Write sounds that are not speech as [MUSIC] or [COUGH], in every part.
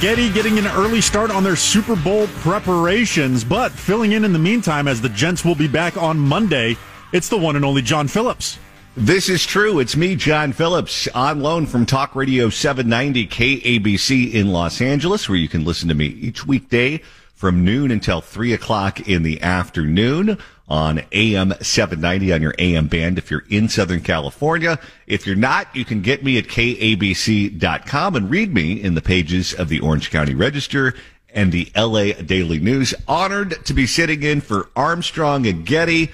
Getty getting an early start on their Super Bowl preparations, but filling in in the meantime as the Gents will be back on Monday, it's the one and only John Phillips. This is true. It's me, John Phillips, on loan from Talk Radio 790 KABC in Los Angeles, where you can listen to me each weekday from noon until 3 o'clock in the afternoon on AM 790 on your AM band if you're in Southern California. If you're not, you can get me at kabc.com and read me in the pages of the Orange County Register and the LA Daily News. Honored to be sitting in for Armstrong and Getty.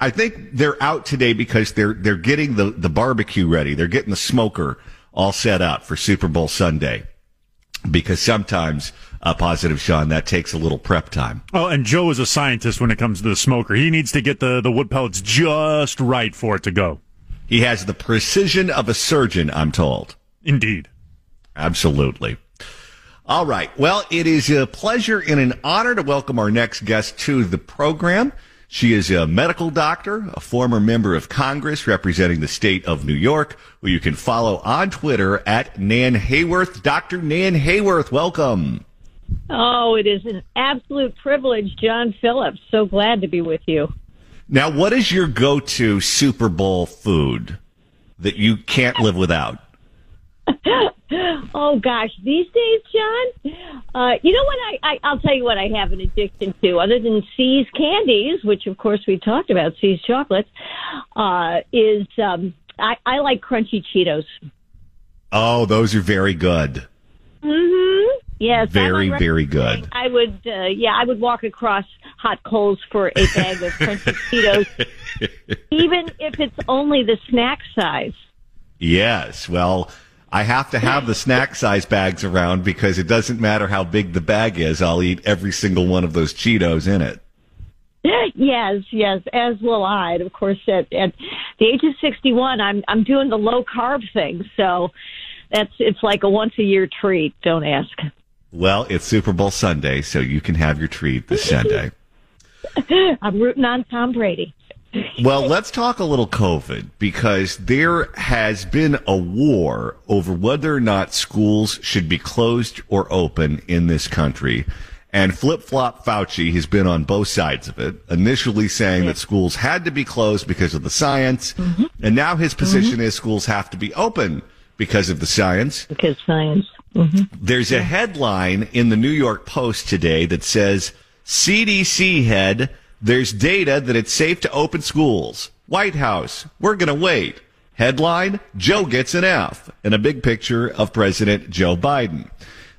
I think they're out today because they're they're getting the, the barbecue ready. They're getting the smoker all set up for Super Bowl Sunday. Because sometimes, uh, positive Sean, that takes a little prep time. Oh, and Joe is a scientist when it comes to the smoker. He needs to get the, the wood pellets just right for it to go. He has the precision of a surgeon, I'm told. Indeed. Absolutely. All right. Well, it is a pleasure and an honor to welcome our next guest to the program. She is a medical doctor, a former member of Congress representing the state of New York, who you can follow on Twitter at Nan Hayworth. Dr. Nan Hayworth, welcome. Oh, it is an absolute privilege, John Phillips. So glad to be with you. Now, what is your go-to Super Bowl food that you can't live without? [LAUGHS] oh gosh, these days, John. Uh, you know what? I, I I'll tell you what I have an addiction to, other than See's candies, which of course we talked about, See's chocolates, uh, is um, I, I like crunchy Cheetos. Oh, those are very good. Mm-hmm. Yes, very very good. I would, uh, yeah, I would walk across hot coals for a bag of crunchy [LAUGHS] Cheetos, even if it's only the snack size. Yes, well I have to have the snack size bags around because it doesn't matter how big the bag is. I'll eat every single one of those Cheetos in it. [LAUGHS] Yes, yes, as will I. And of course, at, at the age of 61, I'm, I'm doing the low carb thing. So that's, it's like a once a year treat. Don't ask. Well, it's Super Bowl Sunday, so you can have your treat this [LAUGHS] Sunday. I'm rooting on Tom Brady. Well, let's talk a little COVID because there has been a war over whether or not schools should be closed or open in this country. And flip flop Fauci has been on both sides of it, initially saying that schools had to be closed because of the science. Mm-hmm. And now his position mm-hmm. is schools have to be open because of the science. Because science. Mm-hmm. There's a headline in the New York Post today that says CDC head there's data that it's safe to open schools. White House, we're going to wait. Headline, Joe gets an F, and a big picture of President Joe Biden.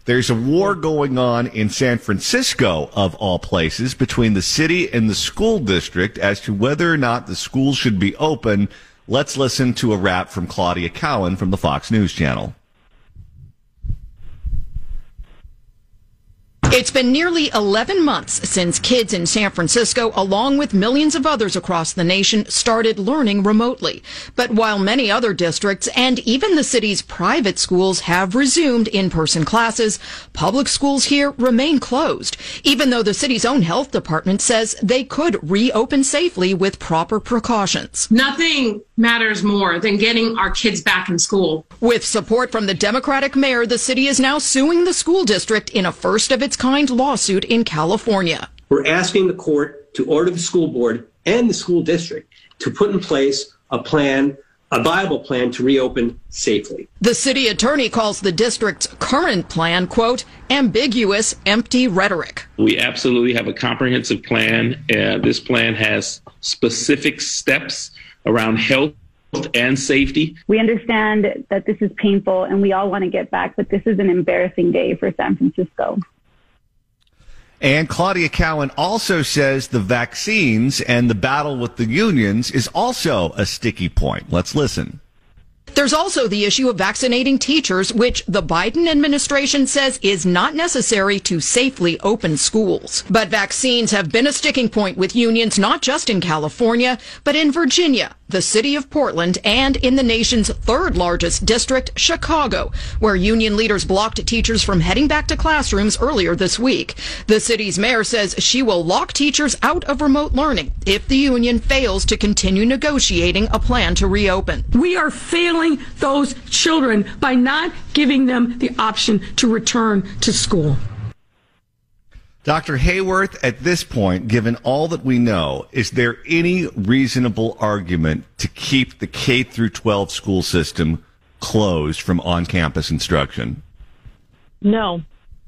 There's a war going on in San Francisco, of all places, between the city and the school district as to whether or not the schools should be open. Let's listen to a wrap from Claudia Cowan from the Fox News Channel. It's been nearly 11 months since kids in San Francisco, along with millions of others across the nation, started learning remotely. But while many other districts and even the city's private schools have resumed in-person classes, public schools here remain closed, even though the city's own health department says they could reopen safely with proper precautions. Nothing matters more than getting our kids back in school. With support from the Democratic mayor, the city is now suing the school district in a first of its kind lawsuit in California. We're asking the court to order the school board and the school district to put in place a plan a viable plan to reopen safely. The city attorney calls the district's current plan, quote, ambiguous, empty rhetoric. We absolutely have a comprehensive plan. Uh, this plan has specific steps around health and safety. We understand that this is painful and we all want to get back, but this is an embarrassing day for San Francisco. And Claudia Cowan also says the vaccines and the battle with the unions is also a sticky point. Let's listen. There's also the issue of vaccinating teachers, which the Biden administration says is not necessary to safely open schools. But vaccines have been a sticking point with unions not just in California, but in Virginia, the city of Portland, and in the nation's third largest district, Chicago, where union leaders blocked teachers from heading back to classrooms earlier this week. The city's mayor says she will lock teachers out of remote learning if the union fails to continue negotiating a plan to reopen. We are failing those children by not giving them the option to return to school. Dr. Hayworth, at this point, given all that we know, is there any reasonable argument to keep the K through 12 school system closed from on-campus instruction? No,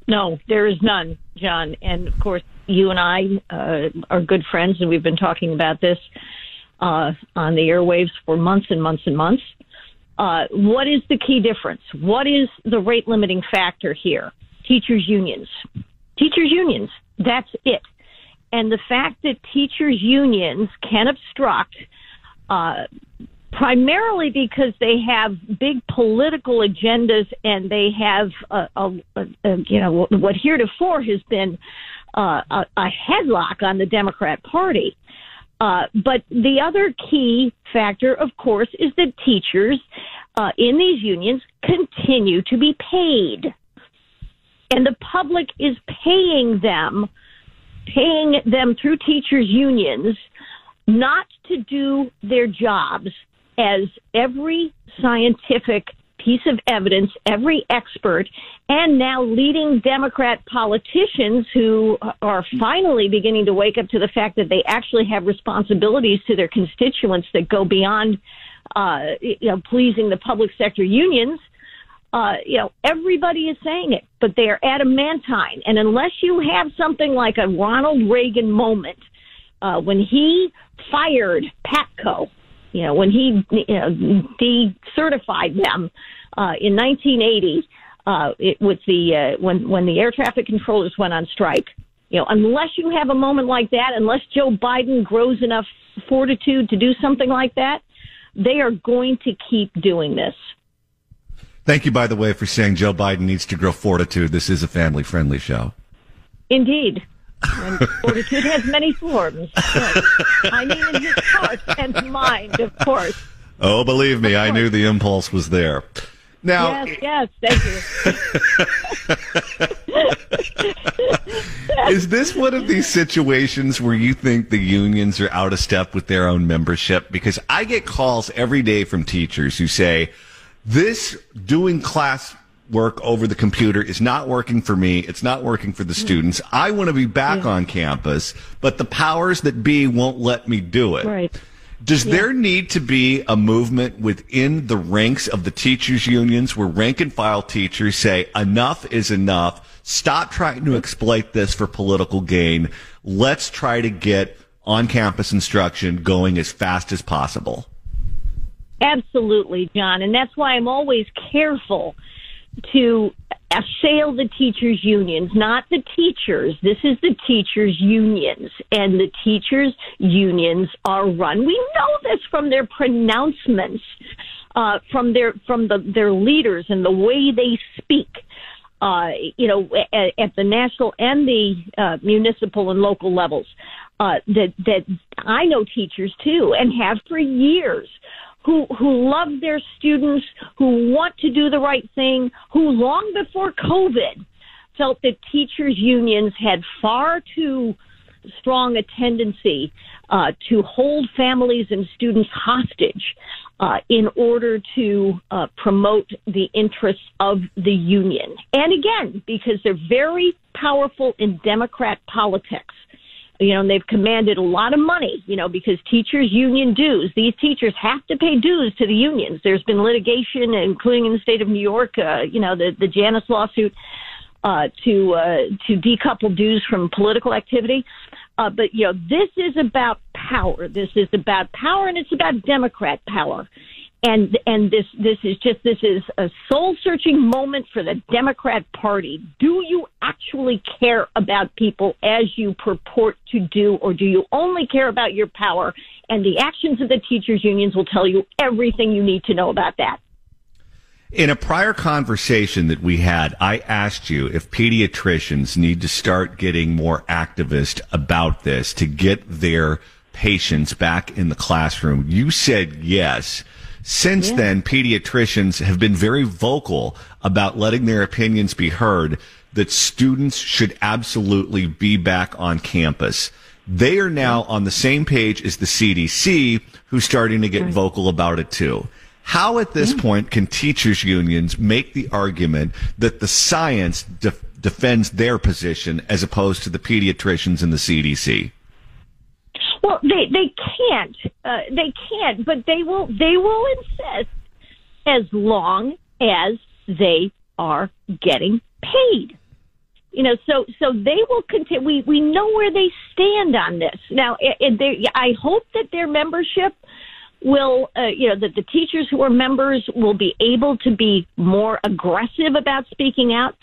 no, there is none, John. And of course, you and I uh, are good friends, and we've been talking about this uh, on the airwaves for months and months and months. Uh, what is the key difference? What is the rate limiting factor here? Teachers' unions. Teachers' unions. That's it. And the fact that teachers' unions can obstruct uh, primarily because they have big political agendas and they have a, a, a, you know what heretofore has been uh, a, a headlock on the Democrat Party. Uh, but the other key factor, of course, is that teachers uh, in these unions continue to be paid. And the public is paying them, paying them through teachers' unions not to do their jobs as every scientific piece of evidence, every expert, and now leading Democrat politicians who are finally beginning to wake up to the fact that they actually have responsibilities to their constituents that go beyond, uh, you know, pleasing the public sector unions. Uh, you know, everybody is saying it, but they are adamantine. And unless you have something like a Ronald Reagan moment, uh, when he fired Patco, you know, when he you know, decertified them uh, in 1980 uh, it, with the uh, when when the air traffic controllers went on strike. You know, unless you have a moment like that, unless Joe Biden grows enough fortitude to do something like that, they are going to keep doing this. Thank you, by the way, for saying Joe Biden needs to grow fortitude. This is a family friendly show. Indeed. And fortitude has many forms. Yes. I mean, in his heart and mind, of course. Oh, believe me, I knew the impulse was there. Now, yes, yes, thank you. [LAUGHS] is this one of these situations where you think the unions are out of step with their own membership? Because I get calls every day from teachers who say, this doing class work over the computer is not working for me. It's not working for the mm. students. I want to be back yeah. on campus, but the powers that be won't let me do it. Right. Does yeah. there need to be a movement within the ranks of the teachers unions where rank and file teachers say enough is enough? Stop trying to exploit this for political gain. Let's try to get on campus instruction going as fast as possible. Absolutely, John. And that's why I'm always careful to assail the teachers unions, not the teachers. This is the teachers unions and the teachers unions are run. We know this from their pronouncements, uh, from their, from the, their leaders and the way they speak. Uh, you know, at, at, the national and the uh, municipal and local levels, uh, that that I know teachers too, and have for years, who who love their students, who want to do the right thing, who long before COVID felt that teachers unions had far too strong a tendency uh, to hold families and students hostage uh, in order to uh, promote the interests of the union. And again, because they're very powerful in Democrat politics you know, and they've commanded a lot of money, you know, because teachers union dues. These teachers have to pay dues to the unions. There's been litigation, including in the state of New York, uh, you know, the the Janus lawsuit uh, to uh, to decouple dues from political activity. Uh, but you know, this is about power. This is about power, and it's about Democrat power and and this this is just this is a soul searching moment for the Democrat Party. Do you actually care about people as you purport to do, or do you only care about your power? And the actions of the teachers unions will tell you everything you need to know about that. In a prior conversation that we had, I asked you if pediatricians need to start getting more activist about this to get their patients back in the classroom. You said yes. Since yeah. then, pediatricians have been very vocal about letting their opinions be heard that students should absolutely be back on campus. They are now on the same page as the CDC, who's starting to get vocal about it too. How at this point can teachers unions make the argument that the science def- defends their position as opposed to the pediatricians and the CDC? Well, they they can't. Uh, they can't, but they will. They will insist as long as they are getting paid. You know, so so they will continue. We we know where they stand on this now. And they, I hope that their membership will, uh, you know, that the teachers who are members will be able to be more aggressive about speaking out.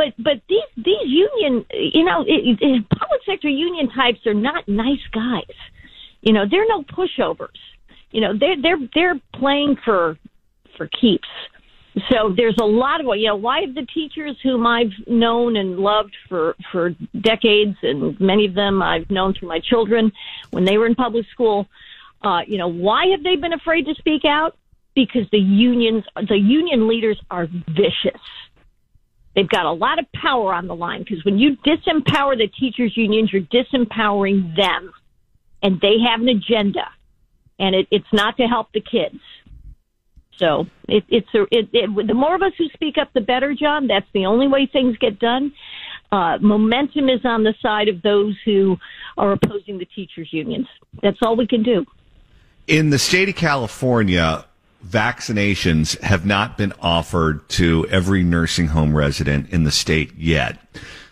But but these these union, you know, it, it, public sector union types are not nice guys. You know, they're no pushovers. You know, they're they're they're playing for for keeps. So there's a lot of you know why have the teachers whom I've known and loved for for decades and many of them I've known through my children when they were in public school uh, you know why have they been afraid to speak out because the unions the union leaders are vicious they've got a lot of power on the line because when you disempower the teachers unions you're disempowering them and they have an agenda and it, it's not to help the kids so it, it's a, it, it, the more of us who speak up, the better, John. That's the only way things get done. Uh, momentum is on the side of those who are opposing the teachers' unions. That's all we can do. In the state of California, vaccinations have not been offered to every nursing home resident in the state yet.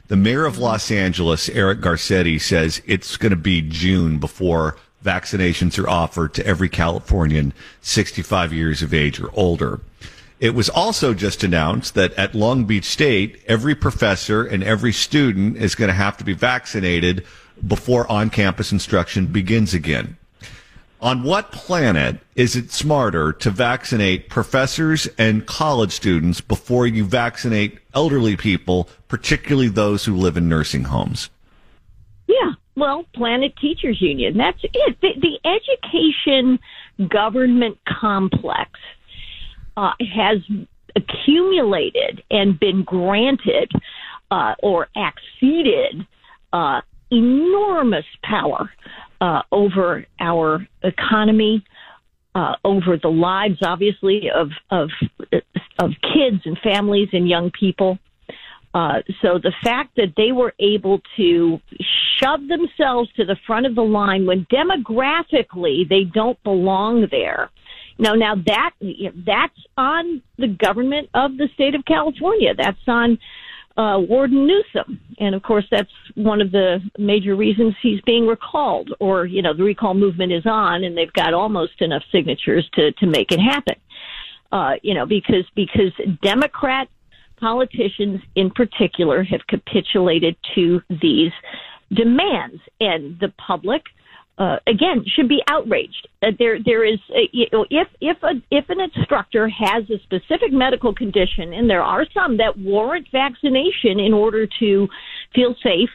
The mayor of Los Angeles, Eric Garcetti, says it's going to be June before vaccinations are offered to every Californian 65 years of age or older. It was also just announced that at Long Beach State, every professor and every student is going to have to be vaccinated before on campus instruction begins again. On what planet is it smarter to vaccinate professors and college students before you vaccinate elderly people, particularly those who live in nursing homes? Yeah, well, Planet Teachers Union. That's it. The, the education government complex uh, has accumulated and been granted uh, or acceded uh, enormous power uh, over our economy, uh, over the lives, obviously, of of of kids and families and young people. Uh, so the fact that they were able to shove themselves to the front of the line when demographically they don't belong there. Now, now that that's on the government of the state of California. That's on uh, Warden Newsom, and of course, that's one of the major reasons he's being recalled. Or you know, the recall movement is on, and they've got almost enough signatures to to make it happen. Uh, you know, because because Democrat politicians in particular have capitulated to these demands, and the public. Uh, again, should be outraged. Uh, there, there is a, you know, if if a, if an instructor has a specific medical condition, and there are some that warrant vaccination in order to feel safe,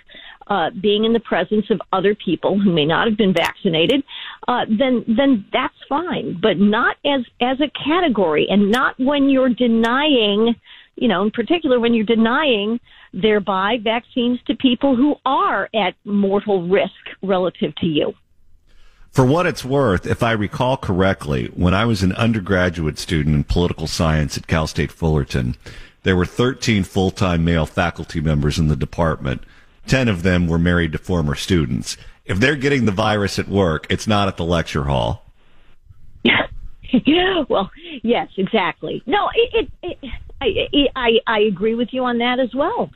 uh, being in the presence of other people who may not have been vaccinated, uh, then then that's fine, but not as as a category, and not when you're denying you know, in particular when you're denying thereby vaccines to people who are at mortal risk relative to you. For what it's worth, if I recall correctly, when I was an undergraduate student in political science at Cal State Fullerton, there were 13 full-time male faculty members in the department. 10 of them were married to former students. If they're getting the virus at work, it's not at the lecture hall. [LAUGHS] yeah, well, yes, exactly. No, it, it, it I, I, I agree with you on that as well.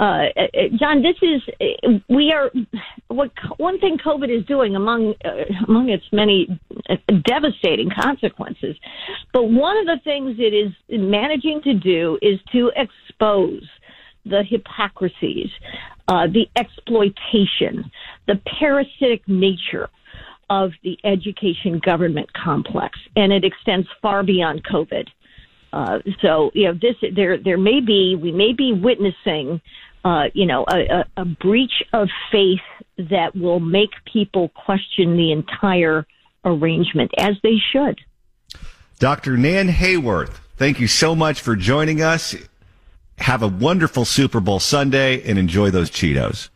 Uh, uh, John, this is we are what one thing COVID is doing among uh, among its many uh, devastating consequences. But one of the things it is managing to do is to expose the hypocrisies, uh, the exploitation, the parasitic nature of the education government complex, and it extends far beyond COVID. Uh, so you know this there there may be we may be witnessing uh, you know a, a, a breach of faith that will make people question the entire arrangement as they should. Dr. Nan Hayworth, thank you so much for joining us. Have a wonderful Super Bowl Sunday and enjoy those Cheetos.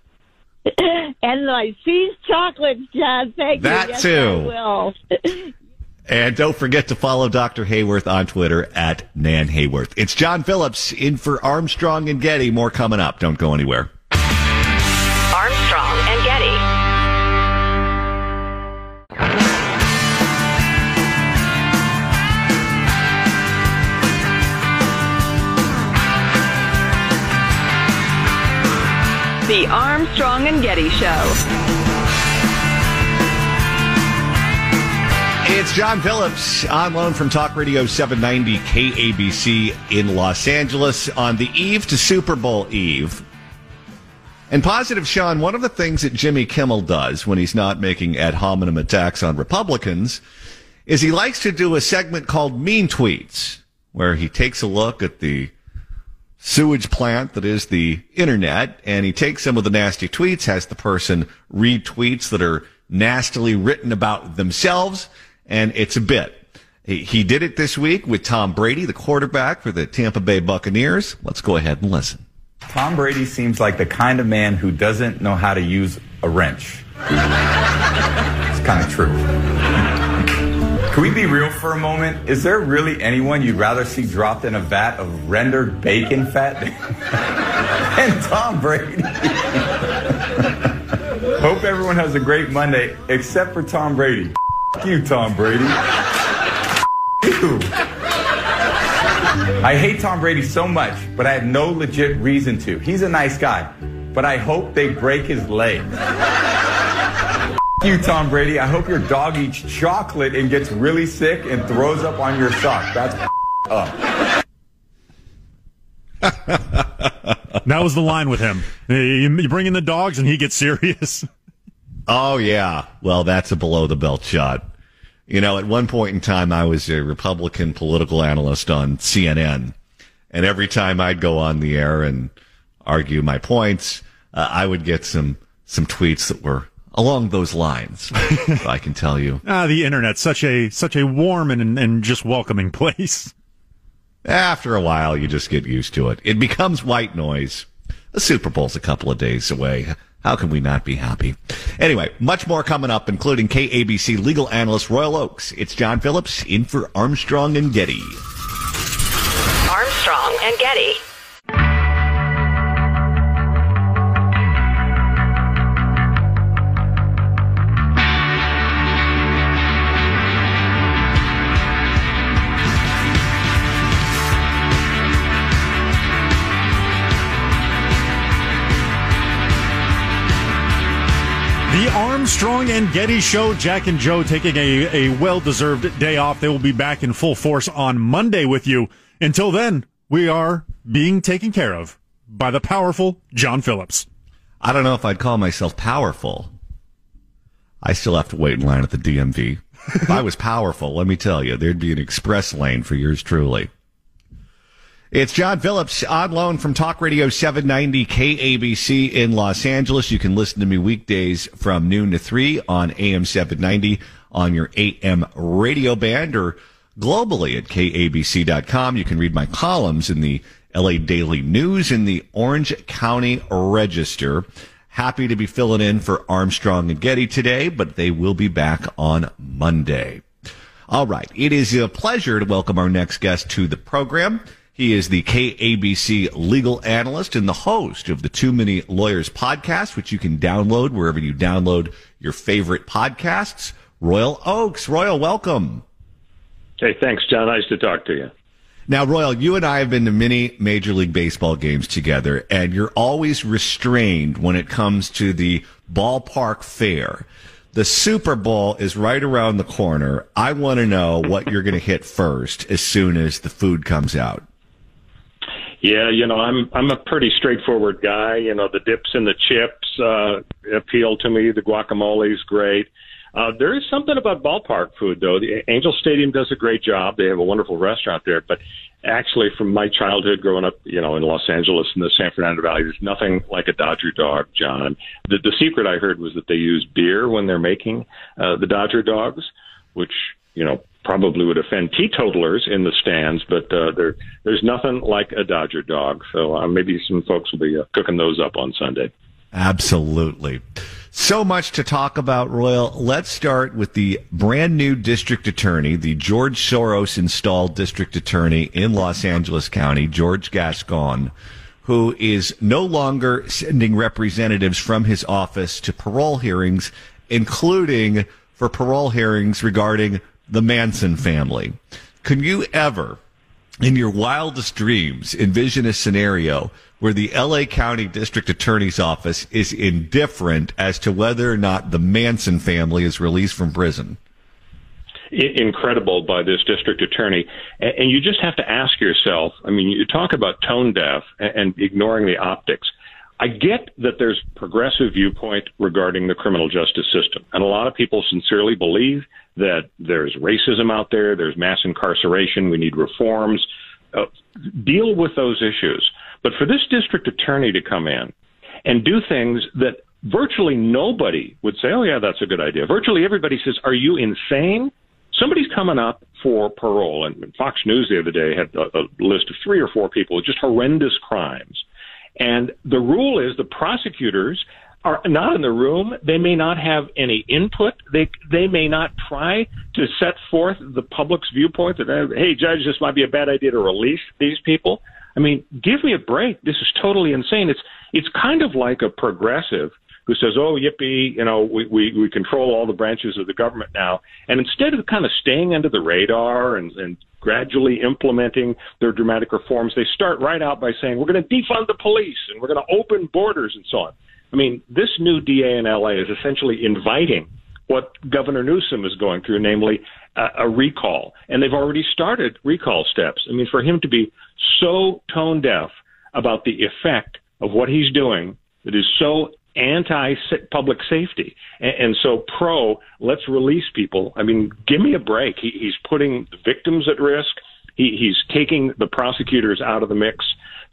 [LAUGHS] and my See's chocolates, John. Thank that you. That too. I will. [LAUGHS] And don't forget to follow Dr. Hayworth on Twitter at Nan Hayworth. It's John Phillips in for Armstrong and Getty. More coming up. Don't go anywhere. Armstrong and Getty. The Armstrong and Getty Show. It's John Phillips on loan from Talk Radio 790 KABC in Los Angeles on the eve to Super Bowl Eve. And positive, Sean, one of the things that Jimmy Kimmel does when he's not making ad hominem attacks on Republicans is he likes to do a segment called Mean Tweets, where he takes a look at the sewage plant that is the internet and he takes some of the nasty tweets, has the person read tweets that are nastily written about themselves, and it's a bit. He, he did it this week with Tom Brady, the quarterback for the Tampa Bay Buccaneers. Let's go ahead and listen. Tom Brady seems like the kind of man who doesn't know how to use a wrench. it's kind of true. Can we be real for a moment? Is there really anyone you'd rather see dropped in a vat of rendered bacon fat [LAUGHS] than Tom Brady? [LAUGHS] Hope everyone has a great Monday, except for Tom Brady. F- you, Tom Brady. You. I hate Tom Brady so much, but I have no legit reason to. He's a nice guy, but I hope they break his leg. F- you, Tom Brady. I hope your dog eats chocolate and gets really sick and throws up on your sock. That's up. That was the line with him. You, you bring in the dogs and he gets serious. Oh, yeah. Well, that's a below the belt shot. You know, at one point in time, I was a Republican political analyst on CNN. And every time I'd go on the air and argue my points, uh, I would get some, some tweets that were along those lines. I can tell you. [LAUGHS] Ah, the internet's such a such a warm and, and just welcoming place. After a while, you just get used to it. It becomes white noise. The Super Bowl's a couple of days away. How can we not be happy? Anyway, much more coming up, including KABC legal analyst Royal Oakes. It's John Phillips in for Armstrong and Getty. Armstrong and Getty. Armstrong and Getty Show. Jack and Joe taking a, a well deserved day off. They will be back in full force on Monday with you. Until then, we are being taken care of by the powerful John Phillips. I don't know if I'd call myself powerful. I still have to wait in line at the DMV. if I was powerful, let me tell you, there'd be an express lane for yours truly. It's John Phillips on loan from Talk Radio 790 KABC in Los Angeles. You can listen to me weekdays from noon to 3 on AM 790 on your AM radio band or globally at kabc.com. You can read my columns in the LA Daily News in the Orange County Register. Happy to be filling in for Armstrong and Getty today, but they will be back on Monday. All right. It is a pleasure to welcome our next guest to the program. He is the KABC legal analyst and the host of the Too Many Lawyers podcast, which you can download wherever you download your favorite podcasts. Royal Oakes. Royal, welcome. Hey, thanks, John. Nice to talk to you. Now, Royal, you and I have been to many Major League Baseball games together, and you're always restrained when it comes to the ballpark fare. The Super Bowl is right around the corner. I want to know what you're going to hit first as soon as the food comes out. Yeah, you know, I'm I'm a pretty straightforward guy. You know, the dips and the chips uh, appeal to me. The guacamole is great. Uh, there is something about ballpark food, though. The Angel Stadium does a great job. They have a wonderful restaurant there. But actually, from my childhood growing up, you know, in Los Angeles in the San Fernando Valley, there's nothing like a Dodger dog, John. The, the secret I heard was that they use beer when they're making uh, the Dodger dogs, which you know probably would offend teetotalers in the stands, but uh, there there's nothing like a Dodger dog. So uh, maybe some folks will be uh, cooking those up on Sunday. Absolutely. So much to talk about, Royal. Let's start with the brand new district attorney, the George Soros installed district attorney in Los Angeles County, George Gascon, who is no longer sending representatives from his office to parole hearings, including for parole hearings regarding the Manson family. Can you ever, in your wildest dreams, envision a scenario where the LA County District Attorney's Office is indifferent as to whether or not the Manson family is released from prison? incredible by this district attorney. And you just have to ask yourself I mean, you talk about tone deaf and ignoring the optics. I get that there's progressive viewpoint regarding the criminal justice system, and a lot of people sincerely believe that there's racism out there, there's mass incarceration, we need reforms. Uh, deal with those issues. But for this district attorney to come in and do things that virtually nobody would say, oh, yeah, that's a good idea. Virtually everybody says, are you insane? Somebody's coming up for parole. And Fox News the other day had a, a list of three or four people with just horrendous crimes. And the rule is the prosecutors are not in the room. They may not have any input. They they may not try to set forth the public's viewpoint that uh, hey, judge, this might be a bad idea to release these people. I mean, give me a break. This is totally insane. It's it's kind of like a progressive who says, "Oh, yippee! You know, we we, we control all the branches of the government now," and instead of kind of staying under the radar and, and gradually implementing their dramatic reforms, they start right out by saying, "We're going to defund the police and we're going to open borders and so on." I mean, this new DA in LA is essentially inviting what Governor Newsom is going through, namely a, a recall, and they've already started recall steps. I mean, for him to be so tone deaf about the effect of what he's doing that is so anti public safety. And, and, so pro let's release people. I mean give me a break. He, he's putting victims at risk. He, he's taking the prosecutors out of the mix.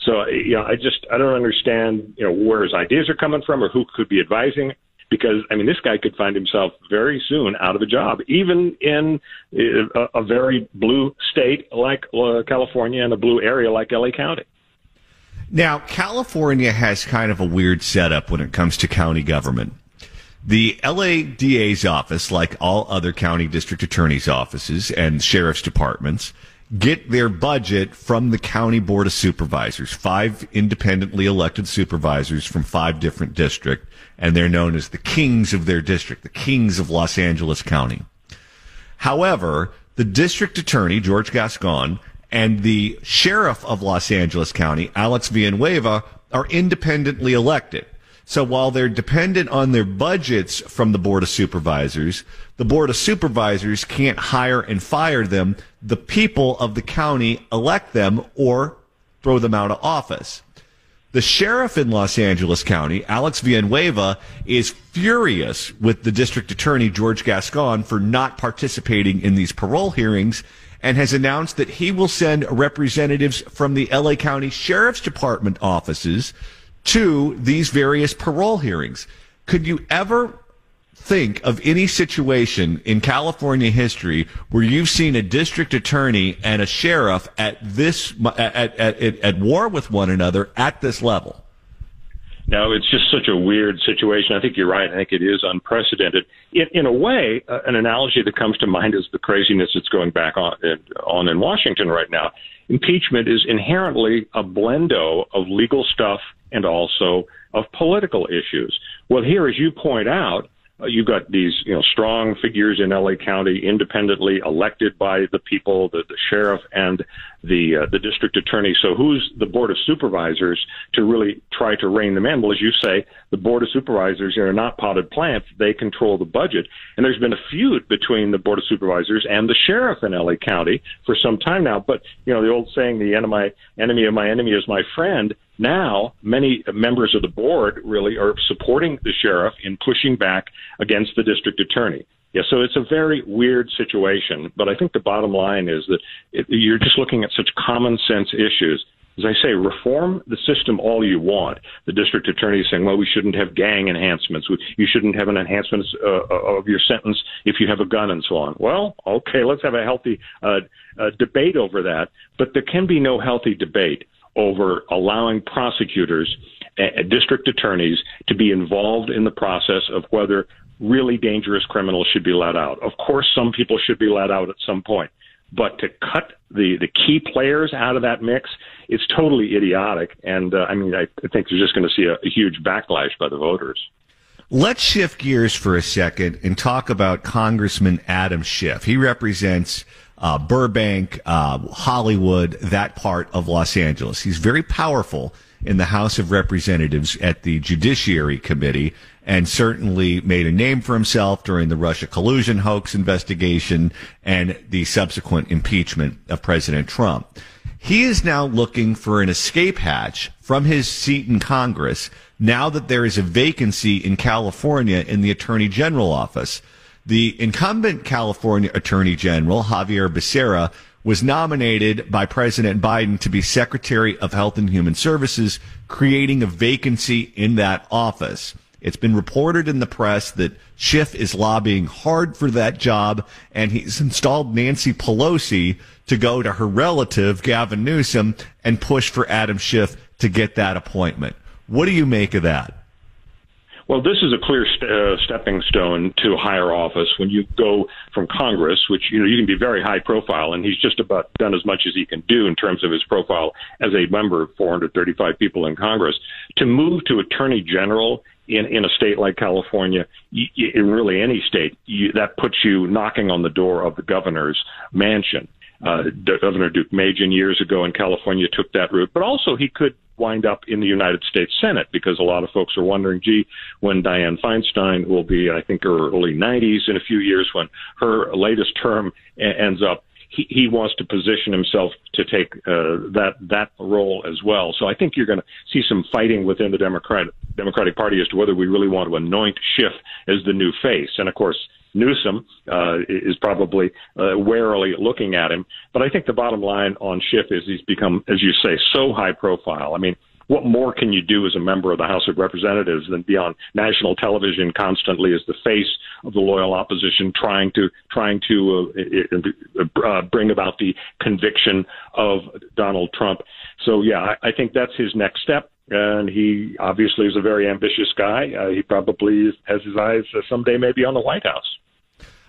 So you know i just i don't understand you know where his ideas are coming from or who could be advising because I mean this guy could find himself very soon out of a job, even in a, a very blue state like uh, California and a blue area like LA County. Now, California has kind of a weird setup when it comes to county government. The LA DA's office, like all other county district attorneys' offices and sheriff's departments, get their budget from the county board of supervisors, five independently elected supervisors from five different districts, and they're known as the kings of their district, the kings of Los Angeles County. However, the district attorney, George Gascon, and the sheriff of Los Angeles County, Alex Villanueva, are independently elected. So while they're dependent on their budgets from the Board of Supervisors, the Board of Supervisors can't hire and fire them. The people of the county elect them or throw them out of office. The sheriff in Los Angeles County, Alex Villanueva, is furious with the district attorney, George Gascon, for not participating in these parole hearings and has announced that he will send representatives from the LA County Sheriff's Department offices to these various parole hearings. Could you ever think of any situation in California history where you've seen a district attorney and a sheriff at this at, at, at, at war with one another at this level? No, it's just such a weird situation. I think you're right. I think it is unprecedented. In, in a way, uh, an analogy that comes to mind is the craziness that's going back on, on in Washington right now. Impeachment is inherently a blendo of legal stuff and also of political issues. Well, here, as you point out, uh, you've got these you know strong figures in LA County, independently elected by the people, the, the sheriff and the uh, the district attorney. So who's the board of supervisors to really try to rein them in? Well, as you say, the board of supervisors are not potted plants; they control the budget. And there's been a feud between the board of supervisors and the sheriff in LA County for some time now. But you know the old saying, "The enemy enemy of my enemy is my friend." Now, many members of the board really are supporting the sheriff in pushing back against the district attorney. Yeah, so it's a very weird situation, but I think the bottom line is that it, you're just looking at such common sense issues. As I say, reform the system all you want. The district attorney is saying, well, we shouldn't have gang enhancements. You shouldn't have an enhancement uh, of your sentence if you have a gun and so on. Well, okay, let's have a healthy uh, uh, debate over that, but there can be no healthy debate over allowing prosecutors uh, district attorneys to be involved in the process of whether really dangerous criminals should be let out. Of course, some people should be let out at some point, but to cut the the key players out of that mix is totally idiotic. And uh, I mean, I, I think you're just going to see a, a huge backlash by the voters. Let's shift gears for a second and talk about Congressman Adam Schiff. He represents uh, Burbank, uh, Hollywood, that part of Los Angeles. He's very powerful in the House of Representatives at the Judiciary Committee and certainly made a name for himself during the Russia collusion hoax investigation and the subsequent impeachment of President Trump. He is now looking for an escape hatch from his seat in Congress now that there is a vacancy in California in the Attorney General office. The incumbent California Attorney General, Xavier Becerra, was nominated by President Biden to be Secretary of Health and Human Services, creating a vacancy in that office. It's been reported in the press that Schiff is lobbying hard for that job, and he's installed Nancy Pelosi to go to her relative, Gavin Newsom, and push for Adam Schiff to get that appointment. What do you make of that? Well, this is a clear st- uh, stepping stone to higher office when you go from Congress, which you know you can be very high profile, and he's just about done as much as he can do in terms of his profile as a member of 435 people in Congress, to move to Attorney General in in a state like California, in really any state, you, that puts you knocking on the door of the governor's mansion. Uh, Governor Deukmejian years ago in California took that route, but also he could wind up in the United States Senate because a lot of folks are wondering, gee, when Dianne Feinstein will be, I think, her early 90s in a few years, when her latest term ends up, he, he wants to position himself to take uh, that that role as well. So I think you're going to see some fighting within the Democratic Democratic Party as to whether we really want to anoint Schiff as the new face. And of course, Newsom uh, is probably uh, warily looking at him. But I think the bottom line on Schiff is he's become, as you say, so high profile. I mean, what more can you do as a member of the House of Representatives than be on national television constantly as the face of the loyal opposition, trying to trying to uh, uh, bring about the conviction of Donald Trump? So yeah, I, I think that's his next step and he obviously is a very ambitious guy. Uh, he probably has his eyes uh, someday maybe on the White House.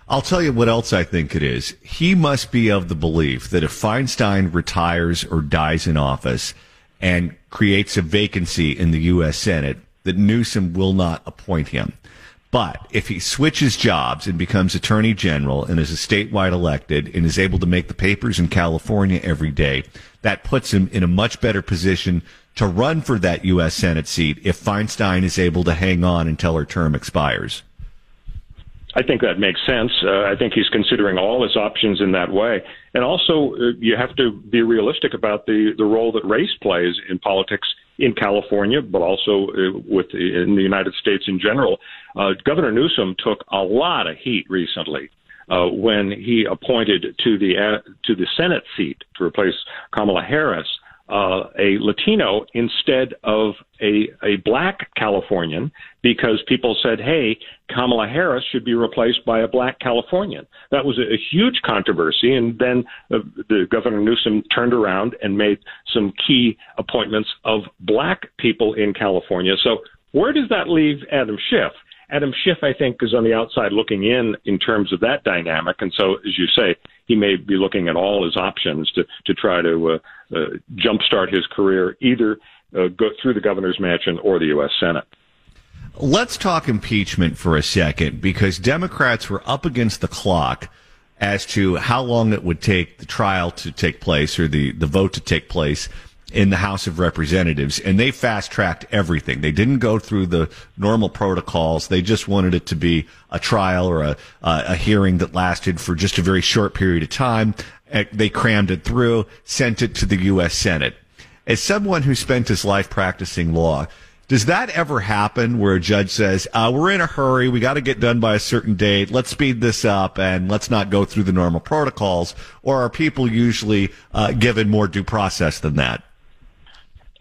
I'll tell you what else I think it is. He must be of the belief that if Feinstein retires or dies in office and creates a vacancy in the U.S. Senate, that Newsom will not appoint him. But if he switches jobs and becomes attorney general and is a statewide elected and is able to make the papers in California every day, that puts him in a much better position to run for that U.S. Senate seat if Feinstein is able to hang on until her term expires. I think that makes sense. Uh, I think he's considering all his options in that way. And also, uh, you have to be realistic about the, the role that race plays in politics in California, but also uh, with the, in the United States in general. Uh, Governor Newsom took a lot of heat recently uh, when he appointed to the uh, to the Senate seat to replace Kamala Harris uh, a Latino instead of a, a black Californian because people said, hey, Kamala Harris should be replaced by a black Californian. That was a, a huge controversy. And then uh, the Governor Newsom turned around and made some key appointments of black people in California. So where does that leave Adam Schiff? Adam Schiff, I think, is on the outside looking in in terms of that dynamic. And so, as you say, he may be looking at all his options to, to try to uh, uh, jumpstart his career either uh, go through the governor's mansion or the U.S. Senate. Let's talk impeachment for a second because Democrats were up against the clock as to how long it would take the trial to take place or the, the vote to take place in the House of Representatives, and they fast tracked everything. They didn't go through the normal protocols. They just wanted it to be a trial or a, a hearing that lasted for just a very short period of time. Eh, they crammed it through, sent it to the U.S. Senate. As someone who spent his life practicing law, does that ever happen where a judge says, uh, we're in a hurry, we got to get done by a certain date, let's speed this up and let's not go through the normal protocols? Or are people usually uh, given more due process than that?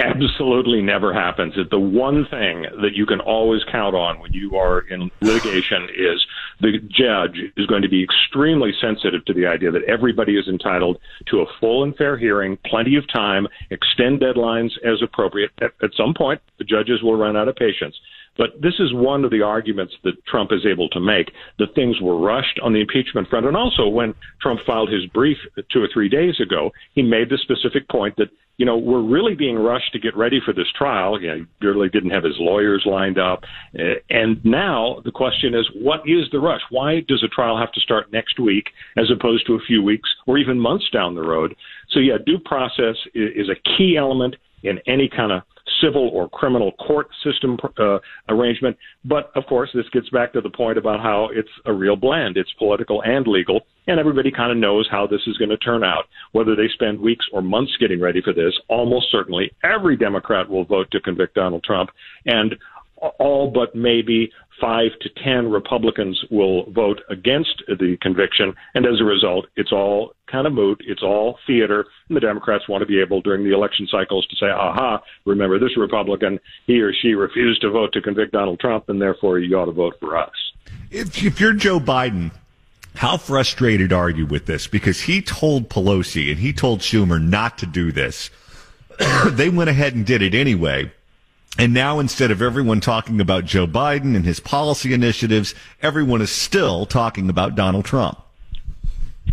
Absolutely never happens. That the one thing that you can always count on when you are in litigation is the judge is going to be extremely sensitive to the idea that everybody is entitled to a full and fair hearing, plenty of time, extend deadlines as appropriate. At, at some point, the judges will run out of patience. But this is one of the arguments that Trump is able to make that things were rushed on the impeachment front. And also, when Trump filed his brief two or three days ago, he made the specific point that, you know, we're really being rushed to get ready for this trial. You know, he really didn't have his lawyers lined up. Uh, and now the question is, what is the rush? Why does a trial have to start next week as opposed to a few weeks or even months down the road? So, yeah, due process is a key element in any kind of civil or criminal court system uh, arrangement. But of course, this gets back to the point about how it's a real blend. It's political and legal, and everybody kind of knows how this is going to turn out. Whether they spend weeks or months getting ready for this, almost certainly every Democrat will vote to convict Donald Trump, and all but maybe five to ten Republicans will vote against the conviction, and as a result, it's all kind of moot. It's all theater, and the Democrats want to be able during the election cycles to say, "Aha! Remember this Republican? He or she refused to vote to convict Donald Trump, and therefore you ought to vote for us." If, if you're Joe Biden, how frustrated are you with this? Because he told Pelosi and he told Schumer not to do this. [CLEARS THROAT] they went ahead and did it anyway. And now instead of everyone talking about Joe Biden and his policy initiatives, everyone is still talking about Donald Trump.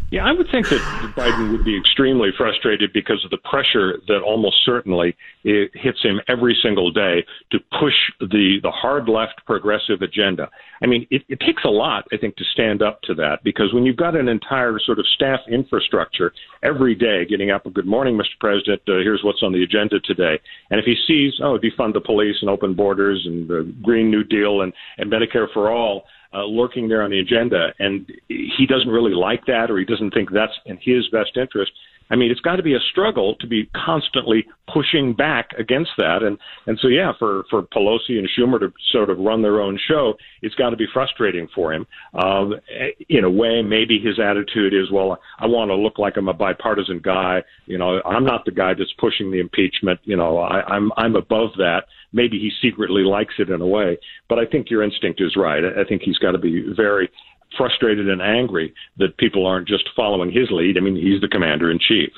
Yeah, I would think that Biden would be extremely frustrated because of the pressure that almost certainly hits him every single day to push the the hard left progressive agenda. I mean, it, it takes a lot, I think, to stand up to that because when you've got an entire sort of staff infrastructure every day getting up, "Good morning, Mr. President. Uh, here's what's on the agenda today," and if he sees, "Oh, defund the police and open borders and the Green New Deal and and Medicare for all," uh, lurking there on the agenda, and he doesn't really like that, or he doesn't think that's in his best interest. I mean, it's got to be a struggle to be constantly pushing back against that, and and so yeah, for for Pelosi and Schumer to sort of run their own show, it's got to be frustrating for him. Um, in a way, maybe his attitude is, well, I want to look like I'm a bipartisan guy. You know, I'm not the guy that's pushing the impeachment. You know, I, I'm I'm above that maybe he secretly likes it in a way. But I think your instinct is right. I think he's got to be very frustrated and angry that people aren't just following his lead. I mean, he's the commander in chief.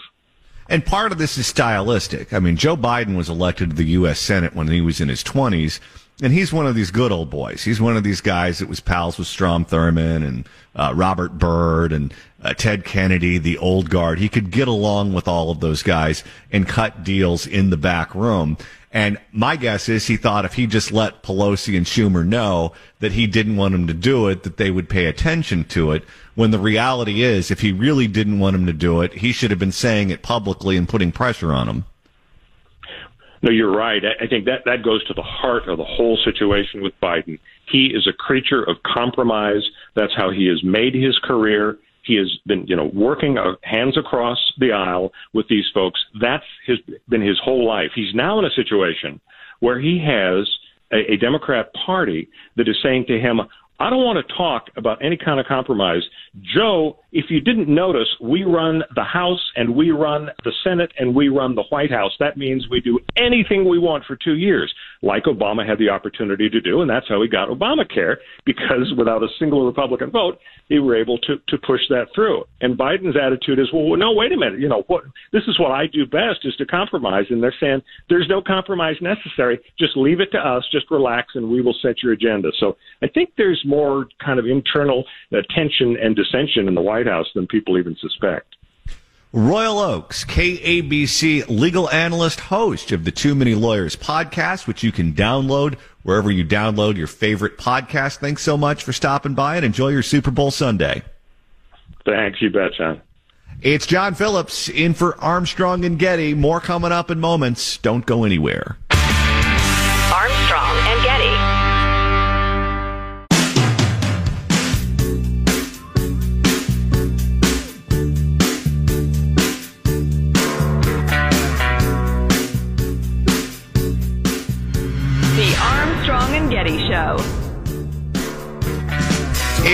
And part of this is stylistic. I mean, Joe Biden was elected to the U.S. Senate when he was in his 20s, and he's one of these good old boys. He's one of these guys that was pals with Strom Thurmond and uh, Robert Byrd and uh, Ted Kennedy, the old guard. He could get along with all of those guys and cut deals in the back room. And my guess is he thought if he just let Pelosi and Schumer know that he didn't want him to do it, that they would pay attention to it. When the reality is, if he really didn't want him to do it, he should have been saying it publicly and putting pressure on him. No, you're right. I think that that goes to the heart of the whole situation with Biden. He is a creature of compromise. That's how he has made his career. He has been, you know, working hands across the aisle with these folks. That's his, been his whole life. He's now in a situation where he has a, a Democrat Party that is saying to him, I don't want to talk about any kind of compromise. Joe, if you didn't notice, we run the House and we run the Senate and we run the White House. That means we do anything we want for two years, like Obama had the opportunity to do, and that's how he got Obamacare, because without a single Republican vote, they were able to, to push that through. And Biden's attitude is, well, no, wait a minute, you know, what this is what I do best is to compromise. And they're saying there's no compromise necessary. Just leave it to us, just relax, and we will set your agenda. So I think there's more kind of internal uh, tension and dissension in the White House than people even suspect. Royal Oakes, KABC legal analyst, host of the Too Many Lawyers podcast, which you can download wherever you download your favorite podcast. Thanks so much for stopping by and enjoy your Super Bowl Sunday. Thanks, you bet, John. It's John Phillips in for Armstrong and Getty. More coming up in moments. Don't go anywhere. Armstrong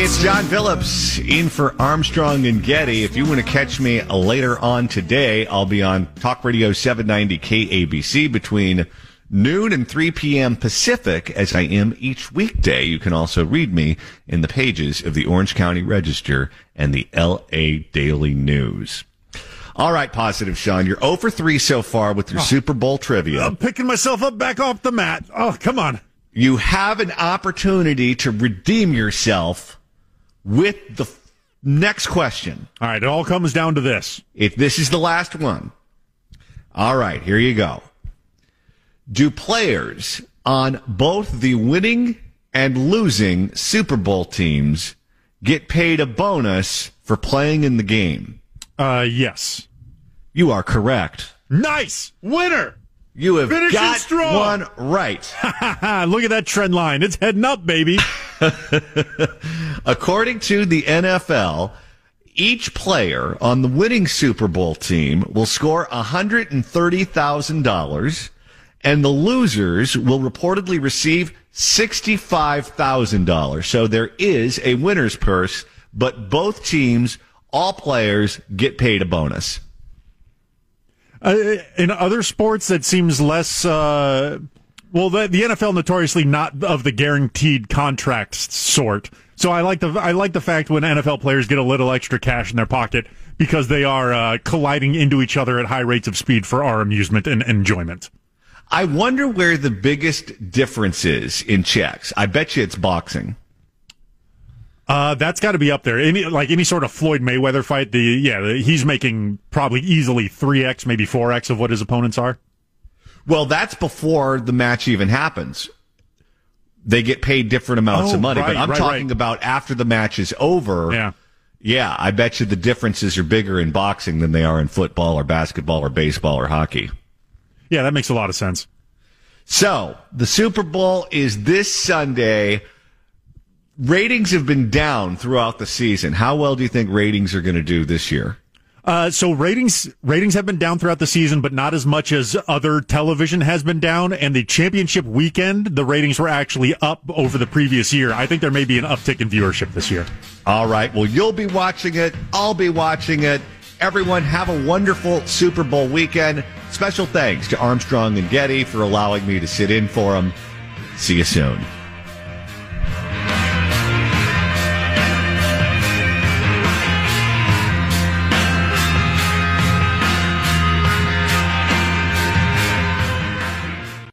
It's John Phillips in for Armstrong and Getty. If you want to catch me later on today, I'll be on Talk Radio 790 KABC between noon and 3 p.m. Pacific, as I am each weekday. You can also read me in the pages of the Orange County Register and the LA Daily News. All right, positive Sean. You're 0 for 3 so far with your oh. Super Bowl trivia. I'm picking myself up back off the mat. Oh, come on. You have an opportunity to redeem yourself with the f- next question. All right, it all comes down to this. If this is the last one. All right, here you go. Do players on both the winning and losing Super Bowl teams get paid a bonus for playing in the game? Uh, yes. You are correct. Nice winner. You have Finishing got strong. one right. [LAUGHS] Look at that trend line. It's heading up, baby. [LAUGHS] According to the NFL, each player on the winning Super Bowl team will score $130,000 and the losers will reportedly receive $65,000. So there is a winner's purse, but both teams, all players get paid a bonus. Uh, in other sports, that seems less. Uh, well, the, the NFL notoriously not of the guaranteed contract sort. So I like the I like the fact when NFL players get a little extra cash in their pocket because they are uh, colliding into each other at high rates of speed for our amusement and enjoyment. I wonder where the biggest difference is in checks. I bet you it's boxing. Uh, that's got to be up there. Any like any sort of Floyd Mayweather fight, the yeah, he's making probably easily three x, maybe four x of what his opponents are. Well, that's before the match even happens. They get paid different amounts Oh, of money, right, but I'm right, talking right. about after the match is over. Yeah. Yeah, I bet you the differences are bigger in boxing than they are in football or basketball or baseball or hockey. Yeah, that makes a lot of sense. So, the Super Bowl is this Sunday. Ratings have been down throughout the season. How well do you think ratings are going to do this year? Uh, so ratings ratings have been down throughout the season, but not as much as other television has been down. And the championship weekend, the ratings were actually up over the previous year. I think there may be an uptick in viewership this year. All right. Well, you'll be watching it. I'll be watching it. Everyone, have a wonderful Super Bowl weekend. Special thanks to Armstrong and Getty for allowing me to sit in for them. See you soon.